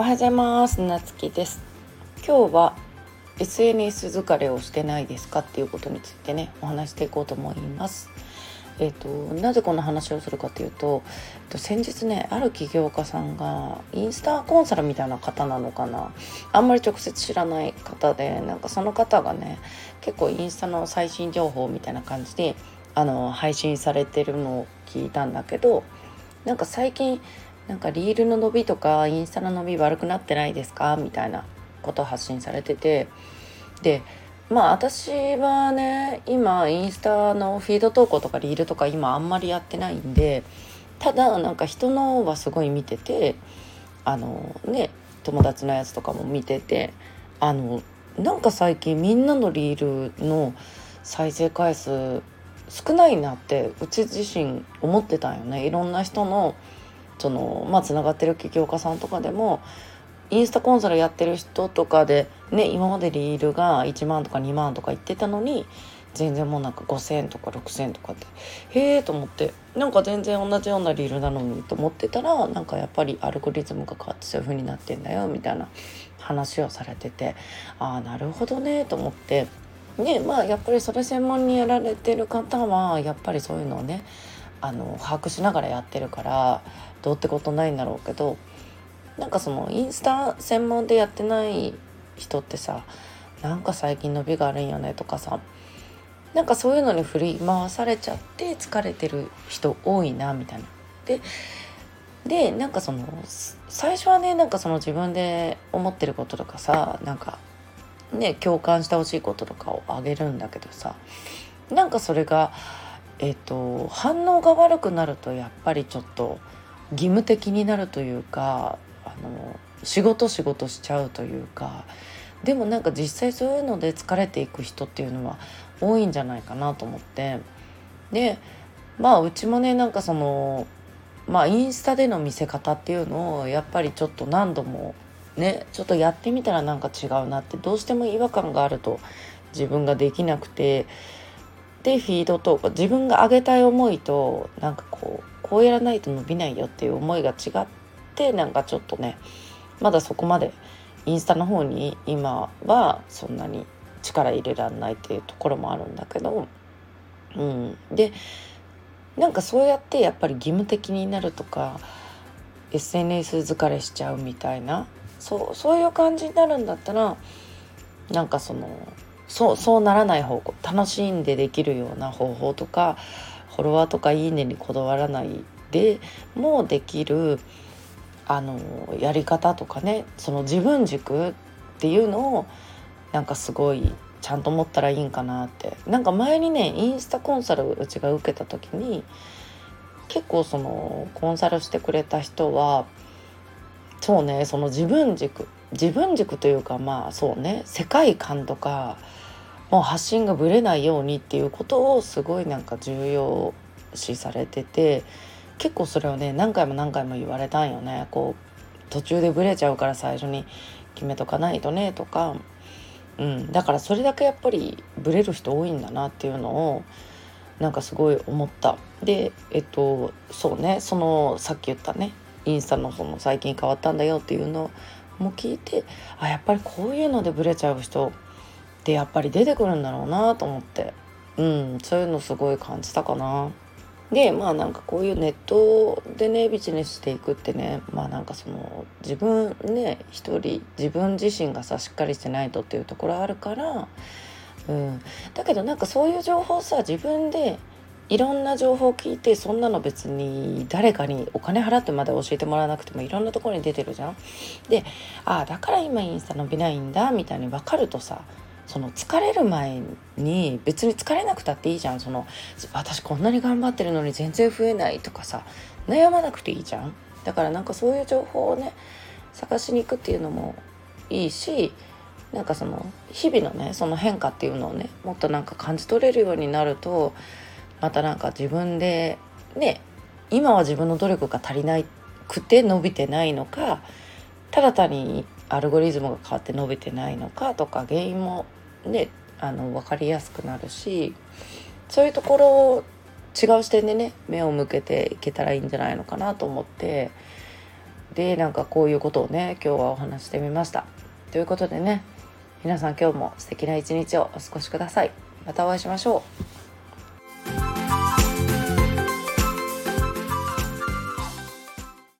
おはようございます。なつきです。今日は SNS 疲れをしてないですかっていうことについてねお話していこうと思います。えっ、となぜこの話をするかというと、えっと、先日ねある起業家さんがインスタコンサルみたいな方なのかな。あんまり直接知らない方でなんかその方がね結構インスタの最新情報みたいな感じであの配信されてるのを聞いたんだけどなんか最近なんかリールの伸びとかインスタの伸び悪くなってないですか？みたいなことを発信されてて。でまあ私はね今インスタのフィード投稿とかリールとか今あんまりやってないんでただなんか人のはすごい見ててあのね友達のやつとかも見ててあのなんか最近みんなのリールの再生回数少ないなってうち自身思ってたんよね。いろんな人のそのまあつながってる起業家さんとかでもインスタコンサルやってる人とかでね今までリールが1万とか2万とか言ってたのに全然もうなんか5,000とか6,000とかってへえと思ってなんか全然同じようなリールなのにと思ってたらなんかやっぱりアルゴリズムが変わってそういう風になってんだよみたいな話をされててああなるほどねと思って。ねまあやっぱりそれ専門にやられてる方はやっぱりそういうのをねあの把握しながらやってるからどうってことないんだろうけどなんかそのインスタ専門でやってない人ってさなんか最近伸びが悪いよねとかさなんかそういうのに振り回されちゃって疲れてる人多いなみたいな。ででなんかその最初はねなんかその自分で思ってることとかさなんかね共感してほしいこととかをあげるんだけどさなんかそれがえっ、と反応が悪くなるとやっぱりちょっと義務的になるというかあの仕事仕事しちゃうというか。でもなんか実際そういうので疲れていく人っていうのは多いんじゃないかなと思って。でまあうちもねなんかそのまあインスタでの見せ方っていうのをやっぱりちょっと何度もねちょっとやってみたらなんか違うなってどうしても違和感があると自分ができなくて。でフィードと自分が上げたい思いとなんかこうこうやらないと伸びないよっていう思いが違ってなんかちょっとねまだそこまでインスタの方に今はそんなに力入れらんないっていうところもあるんだけど、うん、でなんかそうやってやっぱり義務的になるとか SNS 疲れしちゃうみたいなそうそういう感じになるんだったらなんかそのそうそうならない方向楽しんでできるような方法とかフォロワーとかいいねにこだわらないでもできるあのやり方とかねその自分軸っていうのをなんかすごいちゃんと持ったらいいんかなって。なんか前にねインスタコンサルうちが受けた時に結構そのコンサルしてくれた人はそうねその自分軸自分軸というかまあそうね世界観とかもう発信がぶれないようにっていうことをすごいなんか重要視されてて結構それをね何回も何回も言われたんよね。こう途中でブレちゃうから最初に決めとかないとねとか、うん、だからそれだけやっぱりブレる人多いんだなっていうのをなんかすごい思った。でえっとそうねそのさっき言ったねインスタのその最近変わったんだよっていうのも聞いてあやっぱりこういうのでブレちゃう人ってやっぱり出てくるんだろうなと思ってうんそういうのすごい感じたかな。でまあなんかこういうネットでねビジネスしていくってねまあなんかその自分ね一人自分自身がさしっかりしてないとっていうところあるから、うん、だけどなんかそういう情報さ自分でいろんな情報を聞いてそんなの別に誰かにお金払ってまで教えてもらわなくてもいろんなところに出てるじゃん。でああだから今インスタ伸びないんだみたいに分かるとさその疲れる前に別に疲れなくたっていいじゃんその私こんなに頑張ってるのに全然増えないとかさ悩まなくていいじゃんだからなんかそういう情報をね探しに行くっていうのもいいしなんかその日々のねその変化っていうのをねもっとなんか感じ取れるようになるとまたなんか自分でね今は自分の努力が足りなくて伸びてないのかただ単にアルゴリズムが変わって伸びてないのかとか原因もねあの分かりやすくなるしそういうところを違う視点でね目を向けていけたらいいんじゃないのかなと思ってでなんかこういうことをね今日はお話してみました。ということでね皆さん今日も素敵な一日をお過ごしください。またお会いしましょう。